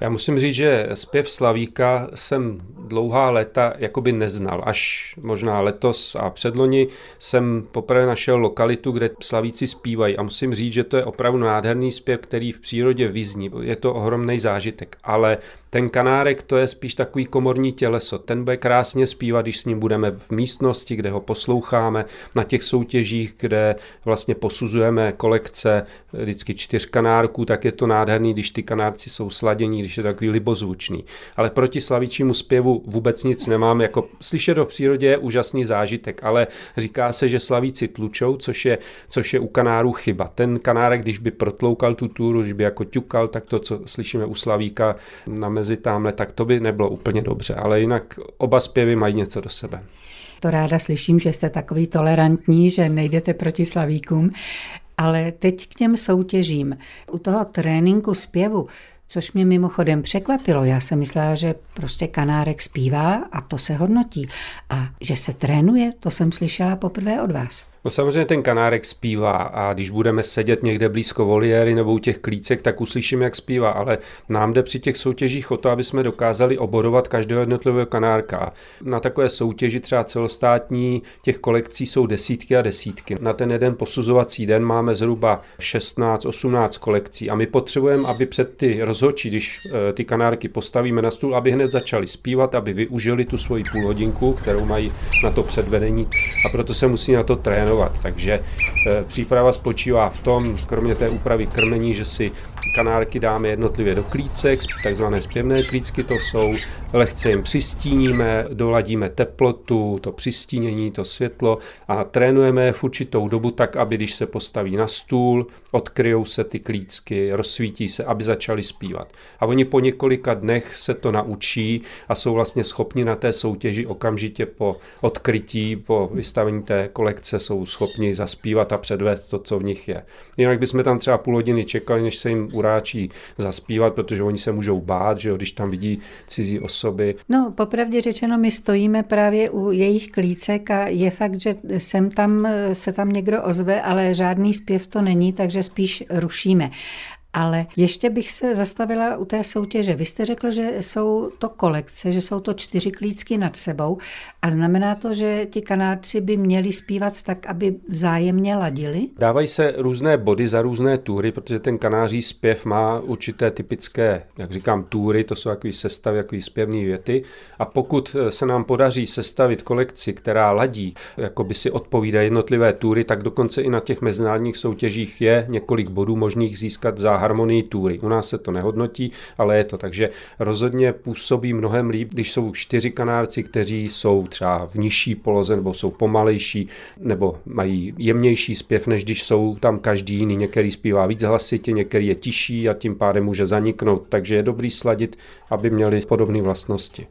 Já musím říct, že zpěv Slavíka jsem dlouhá léta jakoby neznal. Až možná letos a předloni jsem poprvé našel lokalitu, kde Slavíci zpívají a musím říct, že to je opravdu nádherný zpěv, který v přírodě vyzní. Je to ohromný zážitek, ale ten kanárek to je spíš takový komorní těleso. Ten bude krásně zpívat, když s ním budeme v místnosti, kde ho posloucháme, na těch soutěžích, kde vlastně posuzujeme kolekce vždycky čtyř kanárků, tak je to nádherný, když ty kanárci jsou sladění, když je takový libozvučný. Ale proti slavičímu zpěvu vůbec nic nemám. Jako slyšet do přírodě je úžasný zážitek, ale říká se, že slavíci tlučou, což je, což je u kanárů chyba. Ten kanárek, když by protloukal tu túru, když by jako ťukal, tak to, co slyšíme u slavíka na mezi tamhle, tak to by nebylo úplně dobře. Ale jinak oba zpěvy mají něco do sebe. To ráda slyším, že jste takový tolerantní, že nejdete proti slavíkům. Ale teď k těm soutěžím. U toho tréninku zpěvu což mě mimochodem překvapilo. Já jsem myslela, že prostě kanárek zpívá a to se hodnotí. A že se trénuje, to jsem slyšela poprvé od vás. No samozřejmě ten kanárek zpívá a když budeme sedět někde blízko voliéry nebo u těch klícek, tak uslyším, jak zpívá, ale nám jde při těch soutěžích o to, aby jsme dokázali oborovat každého jednotlivého kanárka. Na takové soutěži třeba celostátní těch kolekcí jsou desítky a desítky. Na ten jeden posuzovací den máme zhruba 16-18 kolekcí a my potřebujeme, aby před ty rozhodčí, když eh, ty kanárky postavíme na stůl, aby hned začali zpívat, aby využili tu svoji půlhodinku, kterou mají na to předvedení a proto se musí na to trénovat trénovat. Takže e, příprava spočívá v tom, kromě té úpravy krmení, že si kanárky dáme jednotlivě do klícek, takzvané zpěvné klícky to jsou, lehce jim přistíníme, doladíme teplotu, to přistínění, to světlo a trénujeme v určitou dobu tak, aby když se postaví na stůl, odkryjou se ty klícky, rozsvítí se, aby začali zpívat. A oni po několika dnech se to naučí a jsou vlastně schopni na té soutěži okamžitě po odkrytí, po vystavení té kolekce jsou schopni zaspívat a předvést to, co v nich je. Jinak bychom tam třeba půl hodiny čekali, než se jim uráčí zaspívat, protože oni se můžou bát, že jo, když tam vidí cizí osoby. No, popravdě řečeno, my stojíme právě u jejich klícek a je fakt, že sem tam se tam někdo ozve, ale žádný zpěv to není, takže spíš rušíme. Ale ještě bych se zastavila u té soutěže. Vy jste řekl, že jsou to kolekce, že jsou to čtyři klícky nad sebou a znamená to, že ti kanáci by měli zpívat tak, aby vzájemně ladili? Dávají se různé body za různé tury, protože ten kanáří zpěv má určité typické, jak říkám, tury, to jsou takový sestavy, takový zpěvný věty. A pokud se nám podaří sestavit kolekci, která ladí, jako by si odpovídá jednotlivé tury, tak dokonce i na těch mezinárodních soutěžích je několik bodů možných získat za harmonii túry. U nás se to nehodnotí, ale je to. Takže rozhodně působí mnohem líp, když jsou čtyři kanárci, kteří jsou třeba v nižší poloze nebo jsou pomalejší nebo mají jemnější zpěv, než když jsou tam každý jiný. Některý zpívá víc hlasitě, některý je tižší a tím pádem může zaniknout. Takže je dobrý sladit, aby měli podobné vlastnosti.